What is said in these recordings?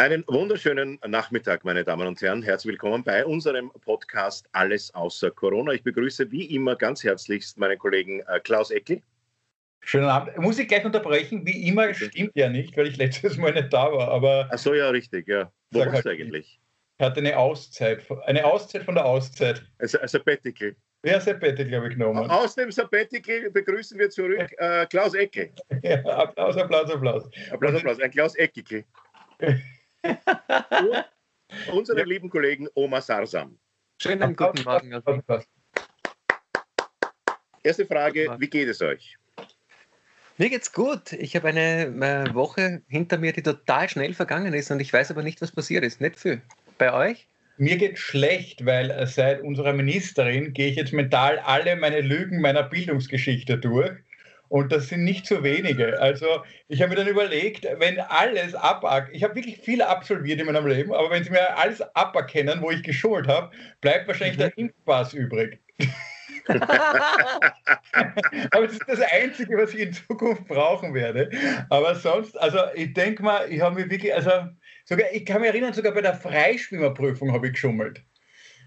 Einen wunderschönen Nachmittag, meine Damen und Herren. Herzlich willkommen bei unserem Podcast Alles außer Corona. Ich begrüße wie immer ganz herzlichst meinen Kollegen äh, Klaus Eckel. Schönen Abend. Muss ich gleich unterbrechen? Wie immer stimmt ja nicht, weil ich letztes Mal nicht da war. Aber Ach so, ja, richtig, ja. Wo warst halt du eigentlich? Ich hatte eine Auszeit, eine Auszeit von der Auszeit. Also, ein Sabbatical. Ja, Sabbatical habe ich genommen. Aus dem Sabbatical begrüßen wir zurück äh, Klaus Ecke. Ja, Applaus, Applaus, Applaus. Applaus, Applaus. Ein Klaus Eckikel. unseren ja. lieben Kollegen Oma Sarsam. Schönen guten Morgen. Erste Frage, wie geht es euch? Mir geht's gut. Ich habe eine äh, Woche hinter mir, die total schnell vergangen ist und ich weiß aber nicht, was passiert ist. Nicht viel. Bei euch? Mir geht schlecht, weil äh, seit unserer Ministerin gehe ich jetzt mental alle meine Lügen meiner Bildungsgeschichte durch. Und das sind nicht so wenige. Also ich habe mir dann überlegt, wenn alles ab, ich habe wirklich viel absolviert in meinem Leben, aber wenn sie mir alles aberkennen, wo ich geschult habe, bleibt wahrscheinlich mhm. der Impfpass übrig. aber das ist das Einzige, was ich in Zukunft brauchen werde. Aber sonst, also ich denke mal, ich habe mir wirklich, also sogar, ich kann mich erinnern, sogar bei der Freischwimmerprüfung habe ich geschummelt.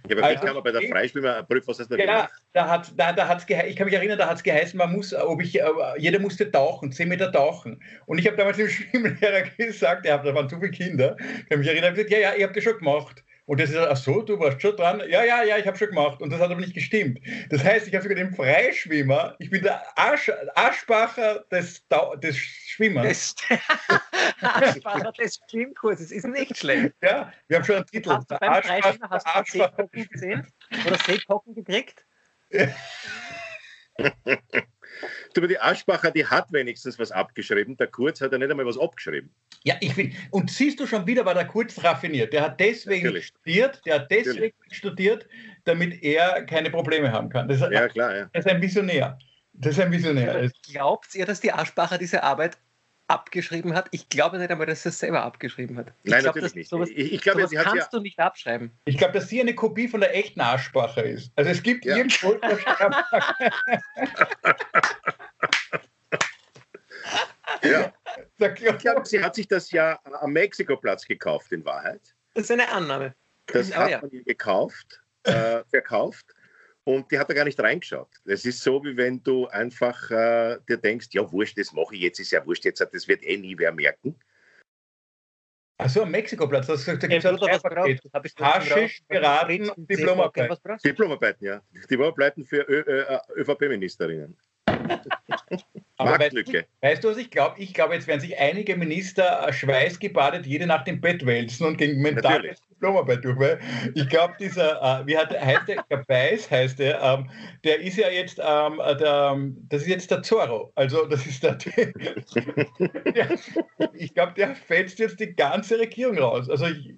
Ja, aber also, wie kann man bei der Freischwimmerprüfung, was heißt da Genau, da hat, da, da hat's ich kann mich erinnern, da hat es geheißen, man muss, ob ich, äh, jeder musste tauchen, 10 Meter tauchen. Und ich habe damals dem Schwimmlehrer gesagt, ja, da waren zu viele Kinder, ich kann mich erinnern, gesagt, ja, ja, ihr habt das schon gemacht. Und das ist, ach so, du warst schon dran. Ja, ja, ja, ich habe schon gemacht. Und das hat aber nicht gestimmt. Das heißt, ich habe sogar den Freischwimmer, ich bin der Arsch, Arschbacher des, des Schwimmers. Arschbacher des Schwimmkurses, ist nicht schlecht. Ja, wir haben schon einen Titel. Hast du beim Arschbacher, Freischwimmer hast du Seepocken gesehen? Oder Seepocken gekriegt? Du, die Aschbacher, die hat wenigstens was abgeschrieben. Der Kurz hat ja nicht einmal was abgeschrieben. Ja, ich will. Und siehst du schon wieder, war der Kurz raffiniert. Der hat deswegen Natürlich. studiert, der hat deswegen Natürlich. studiert, damit er keine Probleme haben kann. Das, ja, klar, ja. Das ist ein Visionär. Das ist ein Visionär. Glaubt ihr, dass die Aschbacher diese Arbeit abgeschrieben hat. Ich glaube nicht einmal, dass sie es selber abgeschrieben hat. Ich Nein, glaub, natürlich nicht. Sowas, ich, ich glaube, sie hat kannst ja, du nicht abschreiben. Ich glaube, dass sie eine Kopie von der echten Arschbacher ist. Also es gibt ja. irgendwo ja. Ich glaube, sie hat sich das ja am Mexikoplatz gekauft, in Wahrheit. Das ist eine Annahme. Das hat ja. man gekauft, äh, verkauft und die hat da gar nicht reingeschaut. Das ist so, wie wenn du einfach äh, dir denkst, ja wurscht, das mache ich jetzt, ist ja wurscht, jetzt, das wird eh nie wer merken. Achso, am Mexikoplatz, das, da gibt es ja, drei Pakete. Haschisch, Piraten und Diplomarbeiten. Diplomarbeiten, ja. Diplomarbeiten für ÖVP-Ministerinnen. Aber weißt du, weißt du, was ich glaube? Ich glaube, jetzt werden sich einige Minister äh, schweißgebadet jede Nacht im Bett wälzen und gegen mentale Diplomarbeit durch. Weil ich glaube, dieser, äh, wie hat, heißt der, der Beiß heißt der, ähm, der ist ja jetzt, ähm, der, das ist jetzt der Zorro. Also, das ist der, der ich glaube, der fetzt jetzt die ganze Regierung raus. Also, ich,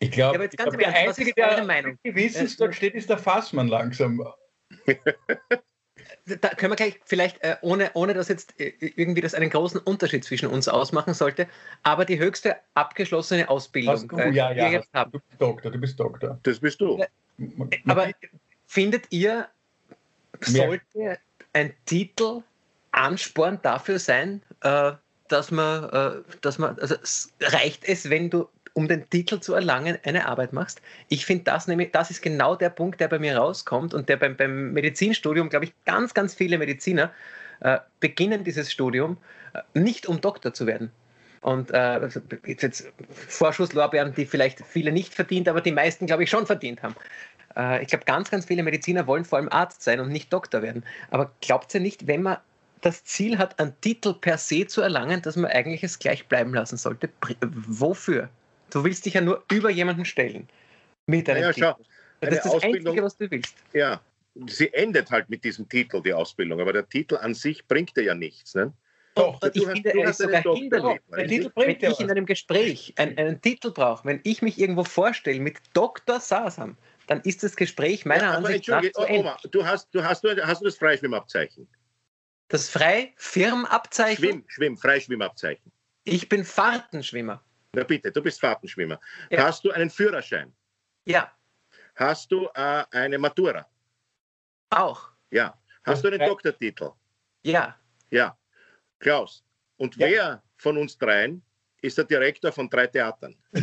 ich glaube, glaub, der Einzige, der Gewissensdruck steht, ist der Fassmann langsam da können wir gleich vielleicht, äh, ohne, ohne dass jetzt äh, irgendwie das einen großen Unterschied zwischen uns ausmachen sollte, aber die höchste abgeschlossene Ausbildung, du, äh, ja, ja, wir jetzt haben. Du bist Doktor, du bist Doktor. Das bist du. Äh, aber findet ihr, sollte ein Titel Ansporn dafür sein, äh, dass man, äh, dass man, also reicht es, wenn du um den Titel zu erlangen, eine Arbeit machst. Ich finde das nämlich, das ist genau der Punkt, der bei mir rauskommt und der beim, beim Medizinstudium, glaube ich, ganz, ganz viele Mediziner äh, beginnen dieses Studium äh, nicht um Doktor zu werden. Und äh, also jetzt, jetzt Vorschusslorbeeren, die vielleicht viele nicht verdient, aber die meisten, glaube ich, schon verdient haben. Äh, ich glaube, ganz, ganz viele Mediziner wollen vor allem Arzt sein und nicht Doktor werden. Aber glaubt ihr nicht, wenn man das Ziel hat, einen Titel per se zu erlangen, dass man eigentlich es gleich bleiben lassen sollte? Wofür? Du willst dich ja nur über jemanden stellen. Mit einem ja, Titel. Das ist das Einzige, was du willst. Ja, sie endet halt mit diesem Titel, die Ausbildung, aber der Titel an sich bringt dir ja nichts. Ne? Doch, ich hast, finde, er ist sogar hinderlich. Der Titel bringt wenn ich in einem Gespräch einen, einen Titel brauche, wenn ich mich irgendwo vorstelle mit Dr. Sasam, dann ist das Gespräch meiner ja, Ansicht nach zu Oma, du hast, du hast, du hast du das Freischwimmabzeichen? Das Freifirmabzeichen? Schwimm, Schwimm, Freischwimmabzeichen. Ich bin Fahrtenschwimmer. Na bitte, du bist Fahrtenschwimmer. Ja. Hast du einen Führerschein? Ja. Hast du äh, eine Matura? Auch. Ja. Hast du einen Doktortitel? Ja. Ja. Klaus, und ja. wer von uns dreien ist der Direktor von drei Theatern.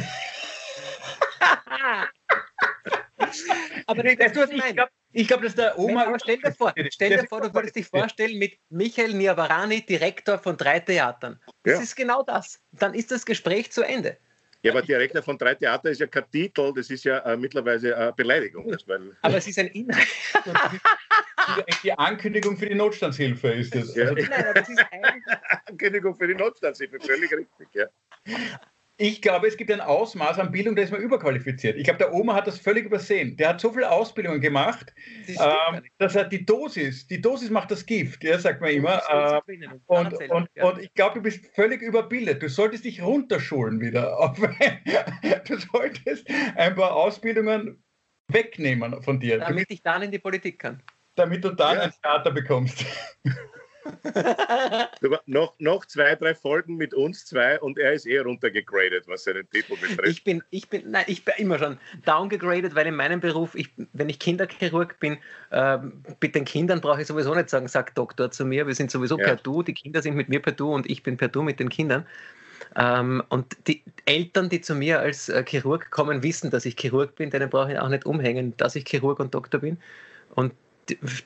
aber das, das, das, ich glaube, ich glaube, dass der Oma. Aber stell dir vor, stell dir vor, du würdest dich vorstellen mit Michael Niavarani, Direktor von drei Theatern. Das ja. ist genau das. Dann ist das Gespräch zu Ende. Ja, aber Direktor von drei Theatern ist ja kein Titel, das ist ja äh, mittlerweile eine Beleidigung. aber es ist ein Inhalt. die Ankündigung für die Notstandshilfe ist das. Ja. Also, Nein, das ist eine Ankündigung für die Notstandshilfe, völlig richtig, ja. Ich glaube, es gibt ein Ausmaß an Bildung, da ist man überqualifiziert. Ich glaube, der Oma hat das völlig übersehen. Der hat so viele Ausbildungen gemacht, ähm, dass er die Dosis, die Dosis macht das Gift, ja, sagt man immer. Äh, und, und, und, ich glaube, du bist völlig überbildet. Du solltest dich runterschulen wieder. du solltest ein paar Ausbildungen wegnehmen von dir. Damit ich dann in die Politik kann. Damit du dann ja. ein Theater bekommst. noch, noch zwei, drei Folgen mit uns zwei und er ist eher runtergegradet, was seinen Titel betrifft. Ich bin, ich bin, nein, ich bin immer schon downgegradet, weil in meinem Beruf, ich, wenn ich Kinderchirurg bin, äh, mit den Kindern brauche ich sowieso nicht sagen, sagt Doktor zu mir, wir sind sowieso ja. per Du, die Kinder sind mit mir per Du und ich bin per Du mit den Kindern. Ähm, und die Eltern, die zu mir als äh, Chirurg kommen, wissen, dass ich Chirurg bin, denen brauche ich auch nicht umhängen, dass ich Chirurg und Doktor bin. Und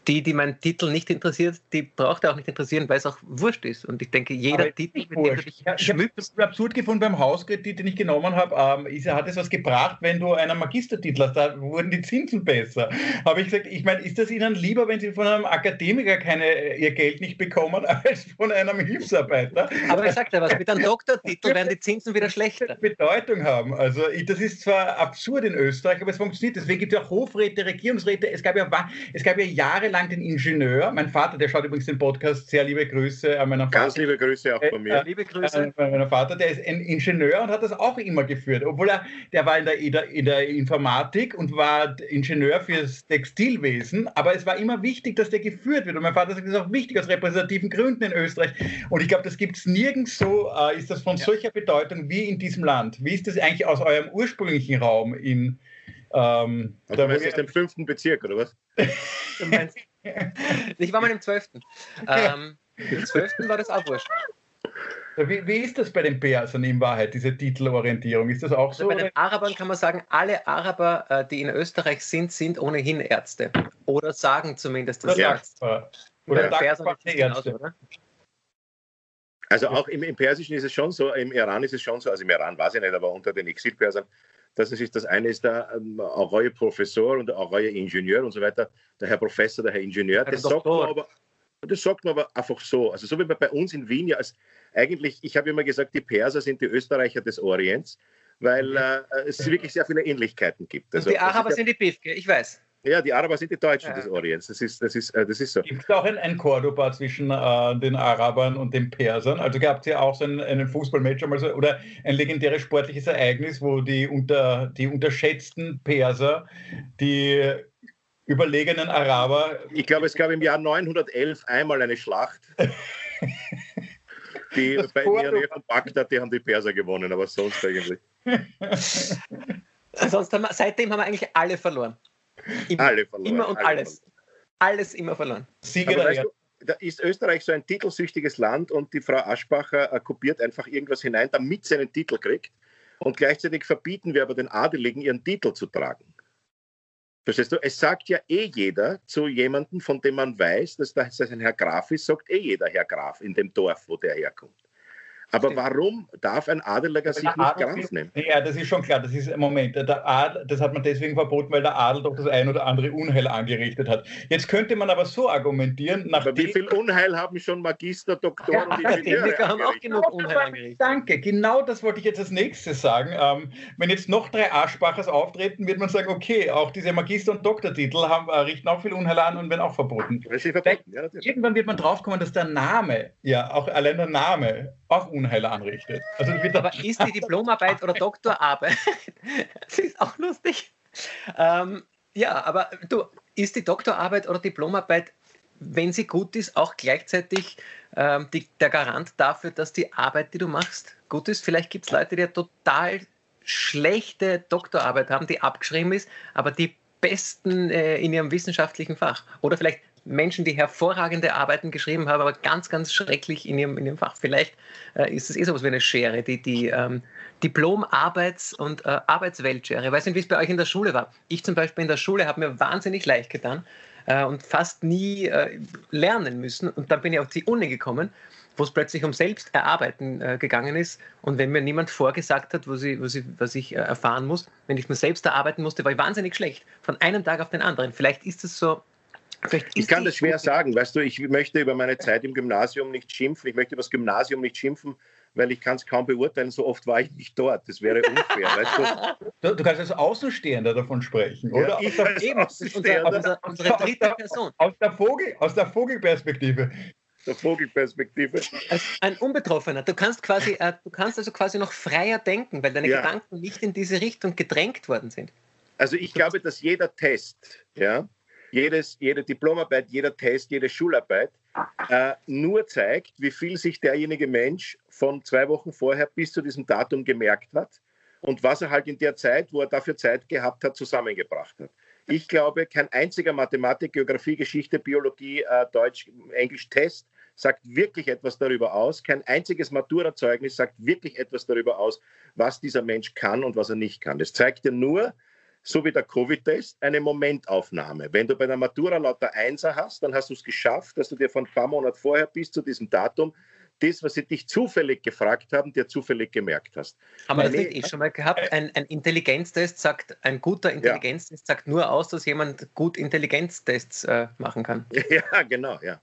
die, die meinen Titel nicht interessiert, die braucht er auch nicht interessieren, weil es auch wurscht ist. Und ich denke, jeder Aber Titel, mit dem du dich ja, Ich habe es absurd gefunden beim Hauskredit, den ich genommen habe. Ähm, ist, hat es was gebracht, wenn du einen Magistertitel hast? Da wurden die Zinsen besser. Habe ich gesagt, ich meine, ist das Ihnen lieber, wenn Sie von einem Akademiker keine, Ihr Geld nicht bekommen, als von einem Hilfsarbeiter? Aber ich sagte was, mit einem Doktortitel werden die Zinsen wieder schlechter. Bedeutung haben. Also das ist zwar absurd in Österreich, aber es funktioniert. Deswegen gibt es ja auch Hofräte, Regierungsräte. Es gab ja, es gab ja jahrelang den Ingenieur. Mein Vater, der schaut übrigens den Podcast, sehr liebe Grüße an meinen Vater. Ganz liebe Grüße auch von mir. Äh, liebe Grüße. Äh, mein Vater, der ist ein Ingenieur und hat das auch immer geführt. Obwohl er, der war in der, in der Informatik und war Ingenieur fürs Textilwesen. Aber es war immer wichtig, dass der geführt wird. Und mein Vater sagt, das ist auch wichtig aus repräsentativen Gründen in Österreich. Und ich glaube, das gibt es nirgends so, äh, ist das von ja. solcher Bedeutung wie in diesem Land. Wie ist das eigentlich aus eurem ursprünglichen Raum in ähm, also da ist dem fünften Bezirk, oder was? ich war mal im zwölften. Ähm, Im zwölften war das auch wurscht. Wie, wie, ist das bei den Persern in Wahrheit, diese Titelorientierung? Ist das auch also so? bei den Arabern kann man sagen, alle Araber, äh, die in Österreich sind, sind ohnehin Ärzte. Oder sagen zumindest das. Ja. Oder Persern Ärzte. Aus, also auch im, im, Persischen ist es schon so, im Iran ist es schon so, also im Iran weiß ich nicht, aber unter den Exilpersern das ist das eine ist der ähm, Aroye Professor und der Aroye Ingenieur und so weiter, der Herr Professor, der Herr Ingenieur. Das sagt, man aber, das sagt man aber einfach so. Also so wie bei uns in Wien ja als eigentlich, ich habe immer gesagt, die Perser sind die Österreicher des Orients, weil mhm. äh, es wirklich sehr viele Ähnlichkeiten gibt. Also, die Araber sind die Bifke, ich weiß. Ja, die Araber sind die Deutschen ja. des Orients. Das ist, das ist, äh, das ist so. Gibt es auch ein, ein Cordoba zwischen äh, den Arabern und den Persern? Also gab es ja auch so ein, einen Fußballmatch so, oder ein legendäres sportliches Ereignis, wo die, unter, die unterschätzten Perser die überlegenen Araber. Ich glaube, es gab im Jahr 911 einmal eine Schlacht. die das bei der Nähe von Bagdad, die haben die Perser gewonnen, aber sonst eigentlich. Sonst haben wir, seitdem haben wir eigentlich alle verloren. Immer, alle verloren. Immer und alle alles. Verloren. Alles immer verloren. Sieger weißt du, da ist Österreich so ein titelsüchtiges Land und die Frau Aschbacher äh, kopiert einfach irgendwas hinein, damit sie einen Titel kriegt. Und gleichzeitig verbieten wir aber den Adeligen, ihren Titel zu tragen. Verstehst du? Es sagt ja eh jeder zu jemandem, von dem man weiß, dass das ein Herr Graf ist, sagt eh jeder Herr Graf in dem Dorf, wo der herkommt. Aber warum darf ein Adeliger sich nicht Graf nennen? Ja, das ist schon klar. Das ist Moment. Der Adel, das hat man deswegen verboten, weil der Adel doch das ein oder andere Unheil angerichtet hat. Jetzt könnte man aber so argumentieren. Aber wie viel Unheil haben schon Magister, Doktor ja, und Ingenieure haben auch genug Unheil angerichtet. Danke. Genau das wollte ich jetzt als nächstes sagen. Ähm, wenn jetzt noch drei Arschbachers auftreten, wird man sagen, okay, auch diese Magister- und Doktortitel haben, äh, richten auch viel Unheil an und werden auch verboten. verboten ja, irgendwann wird man draufkommen, dass der Name, ja, auch allein der Name, auch Unheil Unheil anrichtet. Also Aber ist die Diplomarbeit oder Doktorarbeit? das ist auch lustig. Ähm, ja, aber du, ist die Doktorarbeit oder Diplomarbeit, wenn sie gut ist, auch gleichzeitig ähm, die, der Garant dafür, dass die Arbeit, die du machst, gut ist? Vielleicht gibt es Leute, die ja total schlechte Doktorarbeit haben, die abgeschrieben ist, aber die besten äh, in ihrem wissenschaftlichen Fach. Oder vielleicht Menschen, die hervorragende Arbeiten geschrieben haben, aber ganz, ganz schrecklich in ihrem, in ihrem Fach. Vielleicht äh, ist es eh sowas wie eine Schere, die, die ähm, Diplom-Arbeits- und äh, Arbeitsweltschere. Weiß nicht, wie es bei euch in der Schule war. Ich zum Beispiel in der Schule habe mir wahnsinnig leicht getan äh, und fast nie äh, lernen müssen. Und dann bin ich auf die Uni gekommen wo es plötzlich um Selbsterarbeiten äh, gegangen ist. Und wenn mir niemand vorgesagt hat, was ich, was ich, was ich äh, erfahren muss, wenn ich mir selbst erarbeiten musste, war ich wahnsinnig schlecht. Von einem Tag auf den anderen. Vielleicht ist es so. Ich kann das schwer sagen. Weißt du, ich möchte über meine Zeit im Gymnasium nicht schimpfen. Ich möchte über das Gymnasium nicht schimpfen, weil ich kann es kaum beurteilen. So oft war ich nicht dort. Das wäre unfair. weißt du? Du, du kannst als Außenstehender davon sprechen, oder? Ja, ich aus als Außenstehender. Unsere, unsere dritte Person. Aus der, Vogel, aus der Vogelperspektive der Vogelperspektive. Als ein Unbetroffener. Du kannst quasi, äh, du kannst also quasi noch freier denken, weil deine ja. Gedanken nicht in diese Richtung gedrängt worden sind. Also ich glaube, dass jeder Test, ja, jedes, jede Diplomarbeit, jeder Test, jede Schularbeit äh, nur zeigt, wie viel sich derjenige Mensch von zwei Wochen vorher bis zu diesem Datum gemerkt hat und was er halt in der Zeit, wo er dafür Zeit gehabt hat, zusammengebracht hat. Ich glaube, kein einziger Mathematik, Geografie, Geschichte, Biologie, äh, Deutsch, Englisch Test sagt wirklich etwas darüber aus. Kein einziges Maturazeugnis sagt wirklich etwas darüber aus, was dieser Mensch kann und was er nicht kann. Das zeigt dir nur, so wie der Covid-Test, eine Momentaufnahme. Wenn du bei der Matura lauter Einser hast, dann hast du es geschafft, dass du dir von ein paar Monaten vorher bis zu diesem Datum das, was sie dich zufällig gefragt haben, dir zufällig gemerkt hast. Haben wir das nicht eh schon mal gehabt? Ein, ein Intelligenztest sagt, ein guter Intelligenztest ja. sagt nur aus, dass jemand gut Intelligenztests äh, machen kann. Ja, genau, ja.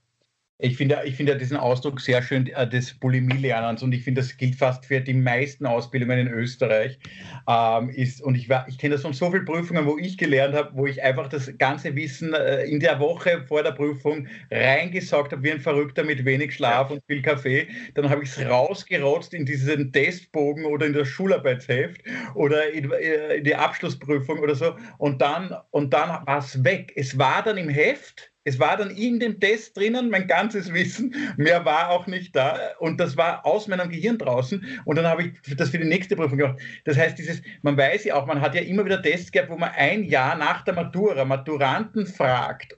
Ich finde, ich finde diesen Ausdruck sehr schön äh, des Bulimie-Lernens und ich finde, das gilt fast für die meisten Ausbildungen in Österreich. Ähm, ist, und ich, ich kenne das von so vielen Prüfungen, wo ich gelernt habe, wo ich einfach das ganze Wissen äh, in der Woche vor der Prüfung reingesaugt habe, wie ein Verrückter mit wenig Schlaf und viel Kaffee. Dann habe ich es rausgerotzt in diesen Testbogen oder in das Schularbeitsheft oder in, äh, in die Abschlussprüfung oder so. Und dann, und dann war es weg. Es war dann im Heft es war dann in dem Test drinnen, mein ganzes Wissen. Mehr war auch nicht da. Und das war aus meinem Gehirn draußen. Und dann habe ich das für die nächste Prüfung gemacht. Das heißt, dieses, man weiß ja auch, man hat ja immer wieder Tests gehabt, wo man ein Jahr nach der Matura Maturanten fragt,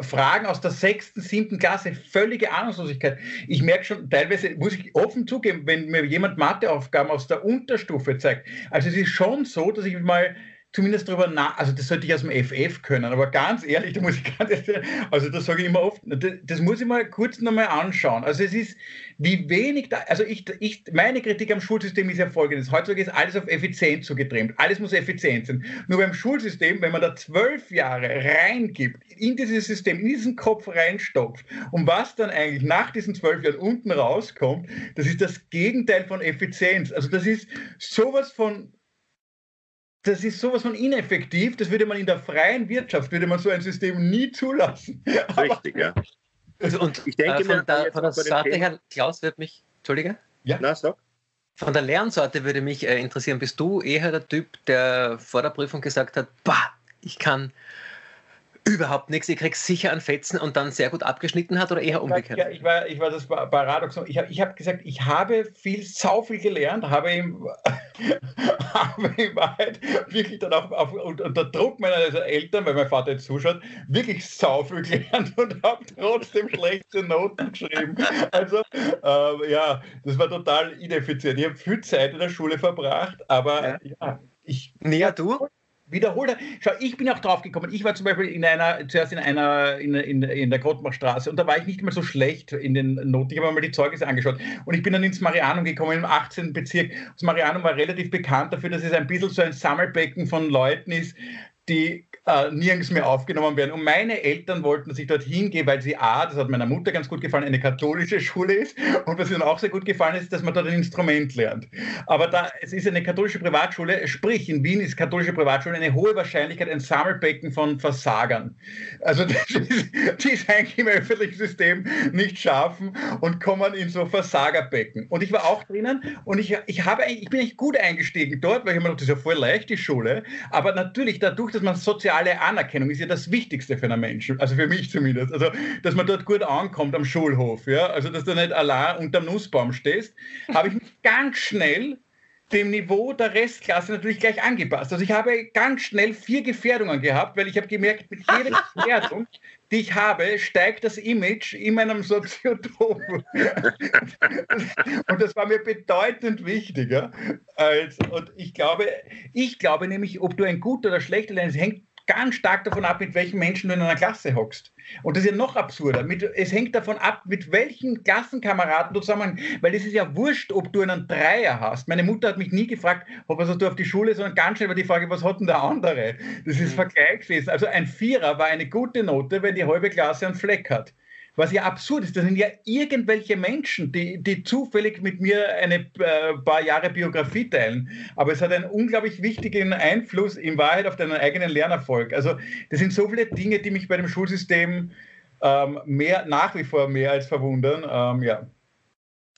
Fragen aus der sechsten, siebten Klasse, völlige Ahnungslosigkeit. Ich merke schon, teilweise muss ich offen zugeben, wenn mir jemand Matheaufgaben aus der Unterstufe zeigt. Also es ist schon so, dass ich mal zumindest darüber nach, also das sollte ich aus dem FF können, aber ganz ehrlich, da muss ich ganz ehrlich, also das sage ich immer oft, das, das muss ich mal kurz nochmal anschauen. Also es ist, wie wenig da, also ich, ich, meine Kritik am Schulsystem ist ja folgendes, heutzutage ist alles auf Effizienz zugetrimmt, alles muss effizient sein. Nur beim Schulsystem, wenn man da zwölf Jahre reingibt, in dieses System, in diesen Kopf reinstopft und was dann eigentlich nach diesen zwölf Jahren unten rauskommt, das ist das Gegenteil von Effizienz. Also das ist sowas von das ist sowas von ineffektiv, das würde man in der freien Wirtschaft, würde man so ein System nie zulassen. Richtig, ja. Also, und ich denke, äh, von, der, von der Sorte her, Klaus, wird mich, Entschuldige? Ja. Na, sag. Von der Lernsorte würde mich äh, interessieren, bist du eher der Typ, der vor der Prüfung gesagt hat, bah, ich kann überhaupt nichts, ich krieg's sicher an Fetzen und dann sehr gut abgeschnitten hat oder eher umgekehrt? Ja, ich war, ich war das Paradoxon. Ich habe ich hab gesagt, ich habe viel, sau viel gelernt, habe im, habe in Wahrheit wirklich dann auch auf, unter Druck meiner Eltern, weil mein Vater jetzt zuschaut, wirklich sau viel gelernt und habe trotzdem schlechte Noten geschrieben. Also, äh, ja, das war total ineffizient. Ich habe viel Zeit in der Schule verbracht, aber ja, ja ich. Näher du? Wiederholt. Schau, ich bin auch drauf gekommen. Ich war zum Beispiel in einer, zuerst in einer, in, in, in der Grottmachstraße und da war ich nicht mal so schlecht in den Noten. Ich habe mir mal die Zeugnisse angeschaut und ich bin dann ins Marianum gekommen, im 18. Bezirk. Das Marianum war relativ bekannt dafür, dass es ein bisschen so ein Sammelbecken von Leuten ist, die äh, nirgends mehr aufgenommen werden. Und meine Eltern wollten, dass ich dorthin gehe, weil sie A, das hat meiner Mutter ganz gut gefallen, eine katholische Schule ist. Und was ihnen auch sehr gut gefallen ist, dass man dort ein Instrument lernt. Aber da, es ist eine katholische Privatschule, sprich, in Wien ist katholische Privatschule eine hohe Wahrscheinlichkeit ein Sammelbecken von Versagern. Also das ist, die ist eigentlich im öffentlichen System nicht schaffen und kommen in so Versagerbecken. Und ich war auch drinnen und ich, ich, habe, ich bin eigentlich gut eingestiegen dort, weil ich mir dachte, das ist ja voll leicht, die Schule. Aber natürlich dadurch, dass man sozial soziale Anerkennung ist ja das Wichtigste für einen Menschen, also für mich zumindest. Also, dass man dort gut ankommt am Schulhof, ja, also dass du nicht allein unterm Nussbaum stehst, habe ich mich ganz schnell dem Niveau der Restklasse natürlich gleich angepasst. Also ich habe ganz schnell vier Gefährdungen gehabt, weil ich habe gemerkt, mit jeder Gefährdung, die ich habe, steigt das Image in meinem Soziotop. und das war mir bedeutend wichtiger. Als, und ich glaube, ich glaube nämlich, ob du ein guter oder schlechter Lernender hängt ganz stark davon ab, mit welchen Menschen du in einer Klasse hockst. Und das ist ja noch absurder. Mit, es hängt davon ab, mit welchen Klassenkameraden du zusammen, weil es ist ja wurscht, ob du einen Dreier hast. Meine Mutter hat mich nie gefragt, ob was hast du auf die Schule, sondern ganz schnell war die Frage, was hat denn der andere? Das ist mhm. Vergleichswesen. Also ein Vierer war eine gute Note, wenn die halbe Klasse einen Fleck hat. Was ja absurd ist, das sind ja irgendwelche Menschen, die, die zufällig mit mir eine äh, paar Jahre Biografie teilen. Aber es hat einen unglaublich wichtigen Einfluss in Wahrheit auf deinen eigenen Lernerfolg. Also das sind so viele Dinge, die mich bei dem Schulsystem ähm, mehr, nach wie vor mehr als verwundern. Ähm, ja.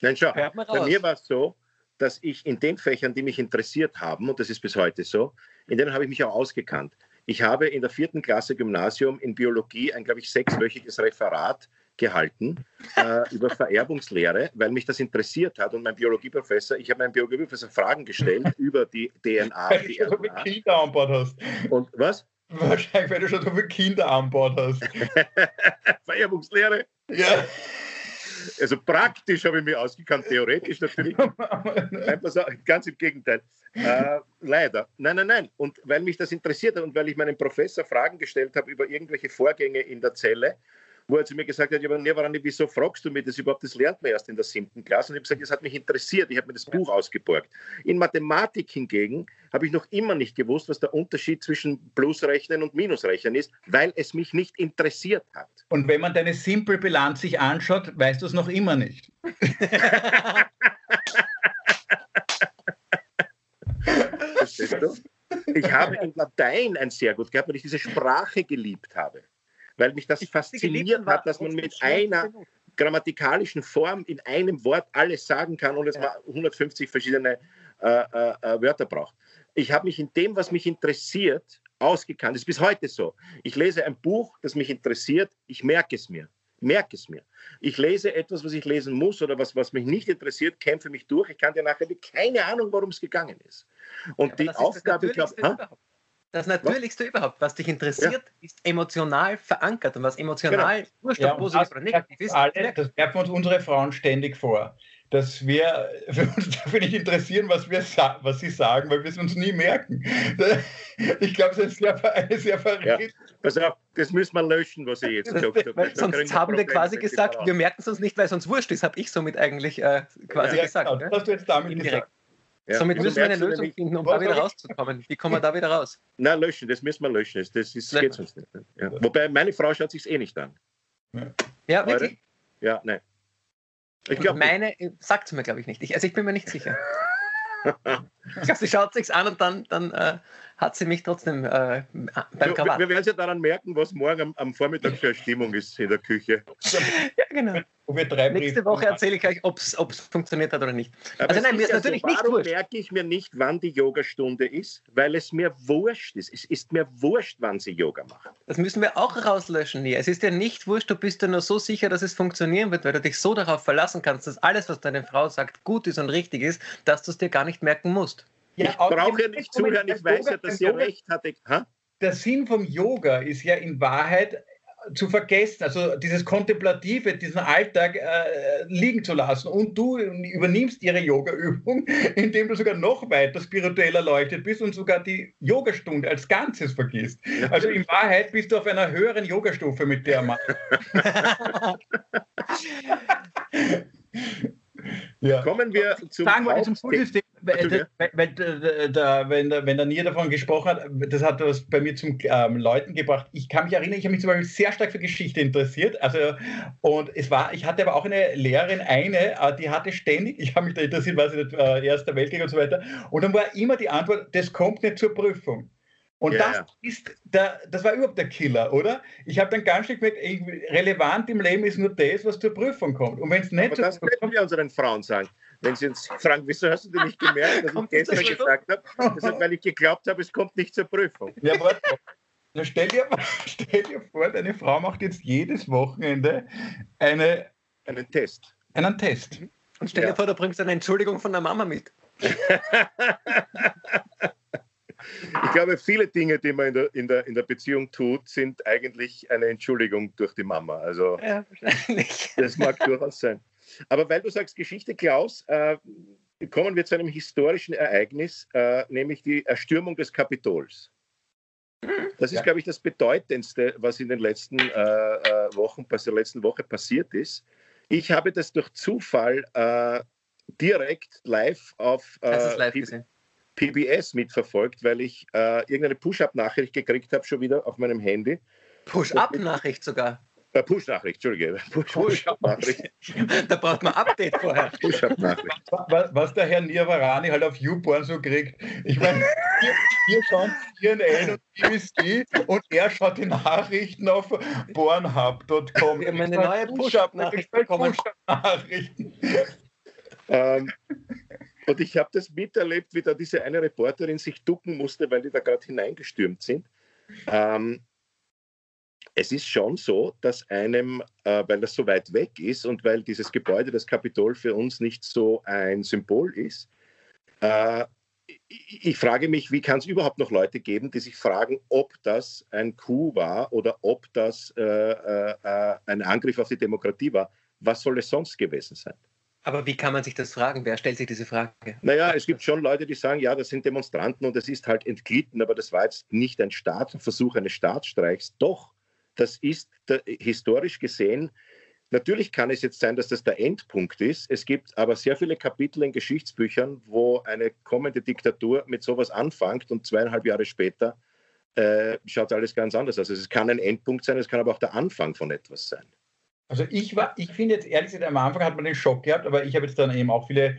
Nein, schau, bei mir war es so, dass ich in den Fächern, die mich interessiert haben, und das ist bis heute so, in denen habe ich mich auch ausgekannt. Ich habe in der vierten Klasse Gymnasium in Biologie ein, glaube ich, sechswöchiges Referat gehalten äh, über Vererbungslehre, weil mich das interessiert hat und mein Biologieprofessor, ich habe meinem Biologieprofessor Fragen gestellt über die DNA. Weil du schon so viele Kinder an Bord hast. Und was? Wahrscheinlich, weil du schon so viele Kinder an Bord hast. Vererbungslehre? Ja. Also praktisch habe ich mich ausgekannt, theoretisch natürlich. ganz im Gegenteil. Äh, leider. Nein, nein, nein. Und weil mich das interessiert hat und weil ich meinem Professor Fragen gestellt habe über irgendwelche Vorgänge in der Zelle, wo er zu mir gesagt hat, ja, aber Neverani, wieso fragst du mich das überhaupt? Das lernt man erst in der siebten Klasse. Und ich habe gesagt, das hat mich interessiert. Ich habe mir das Buch ausgeborgt. In Mathematik hingegen habe ich noch immer nicht gewusst, was der Unterschied zwischen Plusrechnen und Minusrechnen ist, weil es mich nicht interessiert hat. Und wenn man deine Simple-Bilanz sich anschaut, weißt du es noch immer nicht. Verstehst du? Ich habe in Latein ein sehr gut gehabt, weil ich diese Sprache geliebt habe weil mich das ich fasziniert hat, dass man mit einer grammatikalischen Form in einem Wort alles sagen kann und es ja. 150 verschiedene äh, äh, äh, Wörter braucht. Ich habe mich in dem, was mich interessiert, ausgekannt. Das ist bis heute so. Ich lese ein Buch, das mich interessiert, ich merke es mir. Merke es mir. Ich lese etwas, was ich lesen muss oder was, was mich nicht interessiert, kämpfe mich durch. Ich kann dir nachher keine Ahnung, worum es gegangen ist. Und ja, die Aufgabe, ich glaube, das Natürlichste was? überhaupt, was dich interessiert, ja. ist emotional verankert. Und was emotional, genau. wurscht, ja, positiv oder negativ ist. Alle, das werfen uns unsere Frauen ständig vor, dass wir für uns dafür nicht interessieren, was, wir was sie sagen, weil wir es uns nie merken. Ich glaube, es ist sehr, eine sehr verrückte. Ja. Pass auf, das müssen wir löschen, was ich jetzt gesagt habe. Sonst haben wir quasi gesagt, wir merken es uns nicht, weil es uns wurscht ist, habe ich somit eigentlich äh, quasi ja, gesagt. Genau, ne? Das hast du jetzt damit Indirekt. gesagt. Ja. Somit müssen wir eine Lösung finden, um da wieder rauszukommen. Wie kommen wir da wieder raus? Nein, löschen, das müssen wir löschen. Das, das ist, geht sonst nicht. Ja. Wobei meine Frau schaut sich eh nicht an. Ja, wirklich? Ja, nein. Ich glaub, meine, sagt sie mir, glaube ich, nicht. Ich, also ich bin mir nicht sicher. ich glaube, sie schaut sich's an und dann, dann äh, hat sie mich trotzdem äh, beim Krawatt. Wir, wir werden ja daran merken, was morgen am, am Vormittag für eine Stimmung ist in der Küche. ja, genau. Nächste Woche erzähle ich euch, ob es funktioniert hat oder nicht. Aber also nein, mir ist natürlich so, nicht warum wurscht. merke ich mir nicht, wann die Yogastunde ist? Weil es mir wurscht ist. Es ist mir wurscht, wann sie Yoga macht. Das müssen wir auch rauslöschen hier. Es ist ja nicht wurscht, du bist ja nur so sicher, dass es funktionieren wird, weil du dich so darauf verlassen kannst, dass alles, was deine Frau sagt, gut ist und richtig ist, dass du es dir gar nicht merken musst. Ja, ich brauche ja nicht zuhören, ich weiß ja, dass sie recht hatte. Ha? Der Sinn vom Yoga ist ja in Wahrheit zu vergessen, also dieses Kontemplative, diesen Alltag äh, liegen zu lassen. Und du übernimmst ihre Yoga-Übung, indem du sogar noch weiter spirituell erleuchtet bist und sogar die Yogastunde als Ganzes vergisst. Also in Wahrheit bist du auf einer höheren Yogastufe mit der Mann. Ja. Kommen wir zum, Sagen wir zum Schulsystem, weil, weil, da, wenn, wenn der Nier davon gesprochen hat, das hat was bei mir zum ähm, Leuten gebracht. Ich kann mich erinnern, ich habe mich zum Beispiel sehr stark für Geschichte interessiert. Also, und es war, ich hatte aber auch eine Lehrerin, eine, äh, die hatte ständig, ich habe mich da interessiert, was ist der äh, Erste Weltkrieg und so weiter. Und dann war immer die Antwort, das kommt nicht zur Prüfung. Und yeah. das ist der, das war überhaupt der Killer, oder? Ich habe dann ganz schnell gemerkt, ey, relevant im Leben ist nur das, was zur Prüfung kommt. Und wenn es nicht Aber das können wir unseren Frauen sagen. Wenn sie uns fragen, wieso hast du denn nicht gemerkt, dass ich gestern gesagt habe? Das weil ich geglaubt habe, es kommt nicht zur Prüfung. Ja, warte. Na, stell, dir, stell dir vor, deine Frau macht jetzt jedes Wochenende eine, einen Test. Einen Test. Und stell dir ja. vor, du bringst eine Entschuldigung von der Mama mit. Ich glaube, viele Dinge, die man in der, in, der, in der Beziehung tut, sind eigentlich eine Entschuldigung durch die Mama. Also ja, das mag durchaus sein. Aber weil du sagst Geschichte, Klaus, äh, kommen wir zu einem historischen Ereignis, äh, nämlich die Erstürmung des Kapitols. Das ist, ja. glaube ich, das Bedeutendste, was in den letzten äh, äh Wochen, was in der letzten Woche passiert ist. Ich habe das durch Zufall äh, direkt live auf äh, live PBS mitverfolgt, weil ich äh, irgendeine Push-Up-Nachricht gekriegt habe, schon wieder auf meinem Handy. Push-Up-Nachricht sogar. Äh, Push-Nachricht, Entschuldige. Push-Up-Nachricht. da braucht man Update vorher. Push-Up-Nachricht. Was, was, der Herr Nirvarani halt auf YouPorn so kriegt. Ich meine, wir, wir schauen CNN und BBC und er schaut die Nachrichten auf pornhub.com. Wir haben eine neue Push-Up-Nachricht bekommen. Push-Up-Nachrichten. Ähm, und ich habe das miterlebt, wie da diese eine Reporterin sich ducken musste, weil die da gerade hineingestürmt sind. Ähm, es ist schon so, dass einem, äh, weil das so weit weg ist und weil dieses Gebäude, das Kapitol, für uns nicht so ein Symbol ist, äh, ich frage mich, wie kann es überhaupt noch Leute geben, die sich fragen, ob das ein Coup war oder ob das äh, äh, äh ein Angriff auf die Demokratie war. Was soll es sonst gewesen sein? Aber wie kann man sich das fragen? Wer stellt sich diese Frage? Naja, es gibt schon Leute, die sagen, ja, das sind Demonstranten und es ist halt entglitten, aber das war jetzt nicht ein Staatsversuch eines Staatsstreichs. Doch, das ist der, historisch gesehen, natürlich kann es jetzt sein, dass das der Endpunkt ist. Es gibt aber sehr viele Kapitel in Geschichtsbüchern, wo eine kommende Diktatur mit sowas anfängt und zweieinhalb Jahre später äh, schaut alles ganz anders aus. Also es kann ein Endpunkt sein, es kann aber auch der Anfang von etwas sein. Also ich war, ich finde jetzt ehrlich gesagt, am Anfang hat man den Schock gehabt, aber ich habe jetzt dann eben auch viele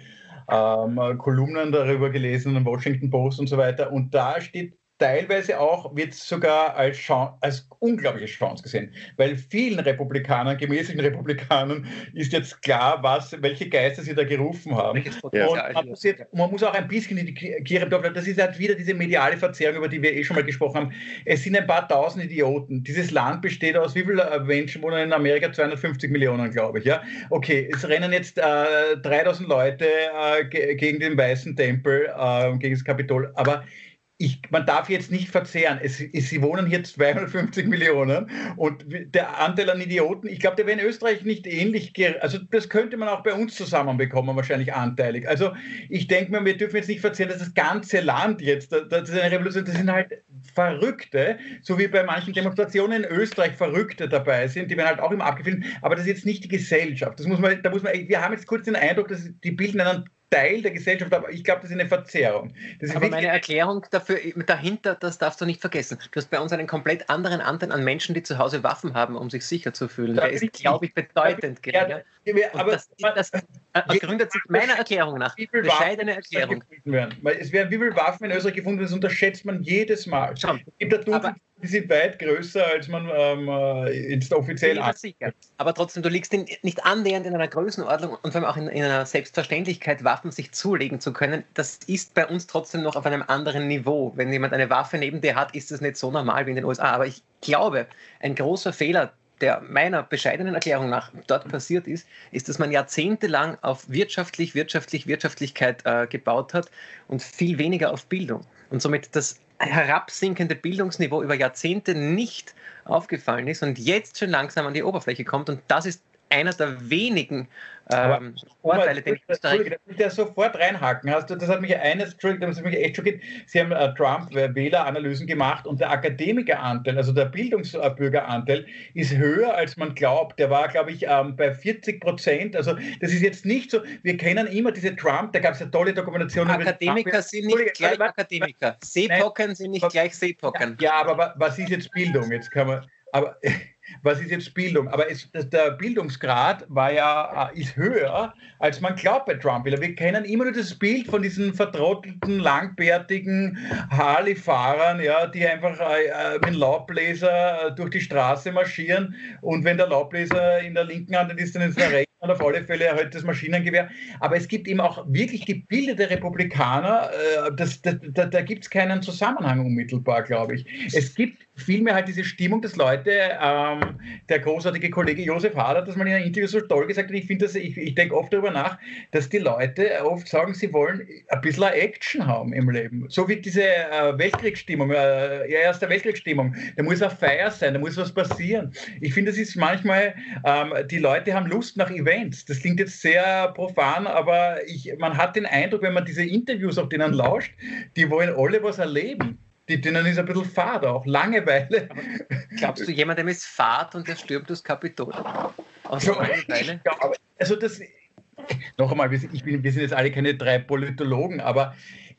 ähm, Kolumnen darüber gelesen, in Washington Post und so weiter. Und da steht teilweise auch wird es sogar als, Chance, als unglaubliche Chance gesehen, weil vielen Republikanern, gemäßigten Republikanern, ist jetzt klar, was, welche Geister sie da gerufen haben. Ja. Und man muss, jetzt, man muss, auch ein bisschen in die Kirche das ist halt wieder diese mediale Verzerrung, über die wir eh schon mal gesprochen haben. Es sind ein paar tausend Idioten. Dieses Land besteht aus wie vielen äh, Menschen wohnen in Amerika? 250 Millionen, glaube ich. Ja? Okay, es rennen jetzt äh, 3000 Leute äh, gegen den Weißen Tempel, äh, gegen das Kapitol, aber ich, man darf jetzt nicht verzehren. Es, es, sie wohnen hier 250 Millionen und der Anteil an Idioten, ich glaube, der wäre in Österreich nicht ähnlich. Also das könnte man auch bei uns zusammenbekommen, wahrscheinlich anteilig. Also ich denke mir, wir dürfen jetzt nicht verzehren, dass das ganze Land jetzt, das ist eine Revolution, das sind halt Verrückte, so wie bei manchen Demonstrationen in Österreich Verrückte dabei sind, die werden halt auch immer abgefilmt, aber das ist jetzt nicht die Gesellschaft. Das muss man, da muss man, wir haben jetzt kurz den Eindruck, dass die bilden einen Teil der Gesellschaft, aber ich glaube, das ist eine Verzerrung. Ist aber meine Erklärung dafür, dahinter, das darfst du nicht vergessen. Du hast bei uns einen komplett anderen Anteil an Menschen, die zu Hause Waffen haben, um sich sicher zu fühlen. Der ist, glaube ich, bedeutend geringer. Ja, aber das, das, das gründet sich meiner Erklärung nach. Bescheidene Erklärung. Weil es werden wie viele Waffen in Österreich gefunden, das unterschätzt man jedes Mal. Schon. Es gibt da sind weit größer, als man ähm, äh, jetzt offiziell ja, sicher. Aber trotzdem, du liegst in, nicht annähernd in einer Größenordnung und vor allem auch in, in, einer Selbstverständlichkeit, Waffen sich zulegen zu können. Das ist bei uns trotzdem noch auf einem anderen Niveau. Wenn jemand eine Waffe neben dir hat, ist das nicht so normal wie in den USA. Aber ich glaube, ein großer Fehler, der meiner bescheidenen Erklärung nach dort passiert ist, ist, dass man jahrzehntelang auf wirtschaftlich, wirtschaftlich, Wirtschaftlichkeit äh, gebaut hat und viel weniger auf Bildung. Und somit das herabsinkende Bildungsniveau über Jahrzehnte nicht aufgefallen ist und jetzt schon langsam an die Oberfläche kommt. Und das ist einer der wenigen ähm, Vorteile, den Österreich. Da muss ich sofort reinhaken. Hast du, das hat mich eines, Entschuldigung, das hat mich echt schockiert. Sie haben äh, Trump-Wähleranalysen gemacht und der Akademikeranteil, also der Bildungsbürgeranteil, ist höher, als man glaubt. Der war, glaube ich, ähm, bei 40 Prozent. Also, das ist jetzt nicht so. Wir kennen immer diese Trump, da gab es ja tolle Dokumentationen. Akademiker sind nicht gleich Akademiker. Seepocken sind nicht gleich Seepocken. Ja, aber was ist jetzt Bildung? Jetzt kann man. Aber was ist jetzt Bildung? Aber es, der Bildungsgrad war ja, äh, ist höher, als man glaubt bei Trump. Wir kennen immer nur das Bild von diesen vertrottelten, langbärtigen Harley-Fahrern, ja, die einfach äh, äh mit Laubbläser äh, durch die Straße marschieren und wenn der Laubbläser in der linken Hand ist, dann ist der rechten auf alle Fälle halt das Maschinengewehr. Aber es gibt eben auch wirklich gebildete Republikaner, äh, das, das, da, da gibt es keinen Zusammenhang unmittelbar, glaube ich. Es gibt vielmehr halt diese Stimmung, dass Leute, ähm, der großartige Kollege Josef Hader hat das mal in einem Interview so toll gesagt und ich finde das, ich, ich denke oft darüber nach, dass die Leute oft sagen, sie wollen ein bisschen Action haben im Leben. So wie diese äh, Weltkriegsstimmung, äh, ja, erste Weltkriegsstimmung. Da muss eine Feier sein, da muss was passieren. Ich finde, das ist manchmal, ähm, die Leute haben Lust nach Events. Das klingt jetzt sehr profan, aber ich, man hat den Eindruck, wenn man diese Interviews auf denen lauscht, die wollen alle was erleben. Die, denen ist ein bisschen Fahrt auch, Langeweile. Aber glaubst du, jemandem ist Fahrt und der stürmt das Kapitol? Aus Langeweile? Ja, also das, noch einmal, wir sind, bin, wir sind jetzt alle keine drei Politologen, aber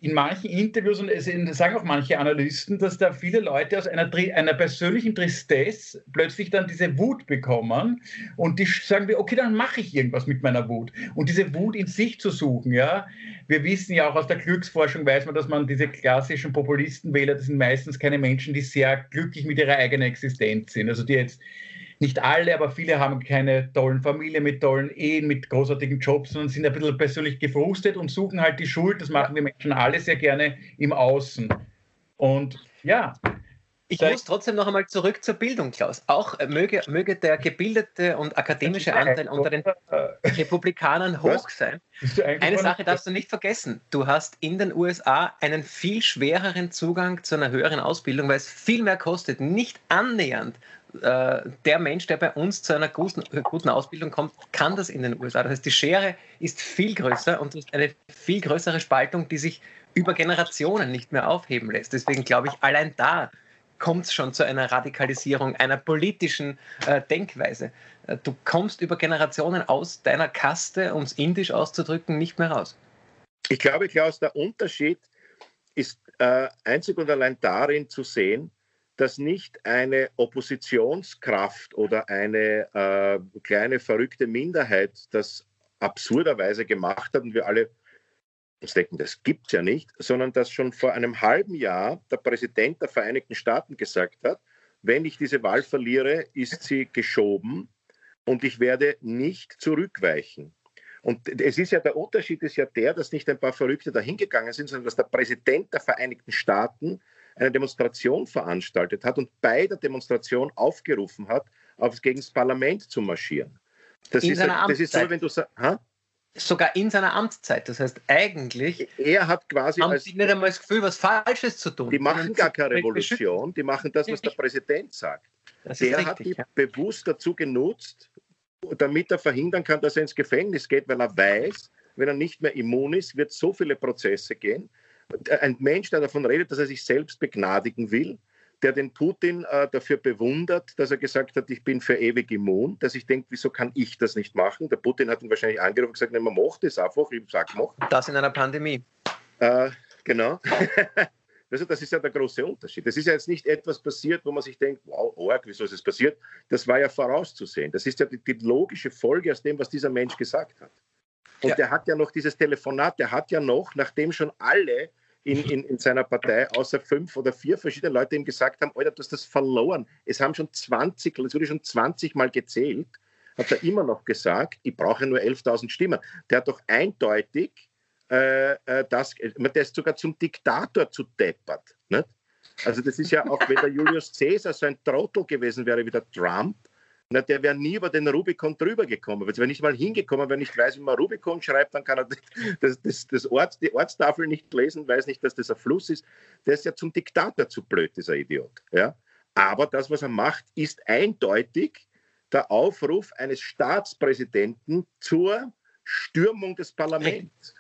in manchen Interviews und es sagen auch manche Analysten, dass da viele Leute aus einer, einer persönlichen Tristesse plötzlich dann diese Wut bekommen und die sagen wir, okay, dann mache ich irgendwas mit meiner Wut. Und diese Wut in sich zu suchen, ja. Wir wissen ja auch aus der Glücksforschung, weiß man, dass man diese klassischen Populistenwähler, das sind meistens keine Menschen, die sehr glücklich mit ihrer eigenen Existenz sind. Also die jetzt nicht alle, aber viele haben keine tollen Familien mit tollen Ehen, mit großartigen Jobs, sondern sind ein bisschen persönlich gefrustet und suchen halt die Schuld. Das machen wir Menschen alle sehr gerne im Außen. Und ja. Ich muss trotzdem noch einmal zurück zur Bildung, Klaus. Auch äh, möge, möge der gebildete und akademische Anteil unter den Republikanern hoch sein. Eine Sache darfst du nicht vergessen. Du hast in den USA einen viel schwereren Zugang zu einer höheren Ausbildung, weil es viel mehr kostet. Nicht annähernd äh, der Mensch, der bei uns zu einer guten, guten, Ausbildung kommt, kann das in den USA. Das heißt, die Schere ist viel größer und ist eine viel größere Spaltung, die sich über Generationen nicht mehr aufheben lässt. Deswegen glaube ich, allein da kommt es schon zu einer Radikalisierung einer politischen äh, Denkweise. Äh, du kommst über Generationen aus deiner Kaste, um es indisch auszudrücken, nicht mehr raus. Ich glaube, Klaus, der Unterschied ist äh, einzig und allein darin zu sehen, dass nicht eine Oppositionskraft oder eine äh, kleine verrückte Minderheit das absurderweise gemacht hat und wir alle uns denken, das gibt es ja nicht, sondern dass schon vor einem halben Jahr der Präsident der Vereinigten Staaten gesagt hat, wenn ich diese Wahl verliere, ist sie geschoben und ich werde nicht zurückweichen. Und es ist ja der Unterschied ist ja der, dass nicht ein paar Verrückte dahingegangen sind, sondern dass der Präsident der Vereinigten Staaten eine Demonstration veranstaltet hat und bei der Demonstration aufgerufen hat, auf, gegen das Parlament zu marschieren. Das, in ist, seiner das ist so, wenn du sagst, sogar in seiner Amtszeit. Das heißt, eigentlich er hat quasi haben sie nicht einmal das Gefühl, was Falsches zu tun. Die machen gar keine Revolution, die machen das, was der Präsident sagt. der richtig, hat die ja. bewusst dazu genutzt, damit er verhindern kann, dass er ins Gefängnis geht, weil er weiß, wenn er nicht mehr immun ist, wird so viele Prozesse gehen, ein Mensch, der davon redet, dass er sich selbst begnadigen will, der den Putin äh, dafür bewundert, dass er gesagt hat, ich bin für ewig immun, dass ich denke, wieso kann ich das nicht machen? Der Putin hat ihn wahrscheinlich angerufen und gesagt, man macht das einfach, ich sage, mach. Das in einer Pandemie. Äh, genau. also das ist ja der große Unterschied. Das ist ja jetzt nicht etwas passiert, wo man sich denkt, wow, arg, wieso ist es passiert? Das war ja vorauszusehen. Das ist ja die, die logische Folge aus dem, was dieser Mensch gesagt hat. Und ja. der hat ja noch dieses Telefonat, der hat ja noch, nachdem schon alle in, in, in, seiner Partei, außer fünf oder vier verschiedene Leute ihm gesagt haben, Alter, du hast das verloren. Es haben schon 20, es wurde schon 20 Mal gezählt, hat er immer noch gesagt, ich brauche nur 11.000 Stimmen. Der hat doch eindeutig äh, äh das, der ist sogar zum Diktator zu deppert. Nicht? Also das ist ja auch, wenn der Julius Caesar so ein Trottel gewesen wäre wie der Trump, na, der wäre nie über den Rubikon drüber gekommen. Wenn nicht mal hingekommen, wenn nicht weiß, wie man Rubikon schreibt, dann kann er das, das, das Ort, die Ortstafel nicht lesen, weiß nicht, dass das ein Fluss ist. Der ist ja zum Diktator zu blöd, dieser Idiot. Ja? Aber das, was er macht, ist eindeutig der Aufruf eines Staatspräsidenten zur Stürmung des Parlaments.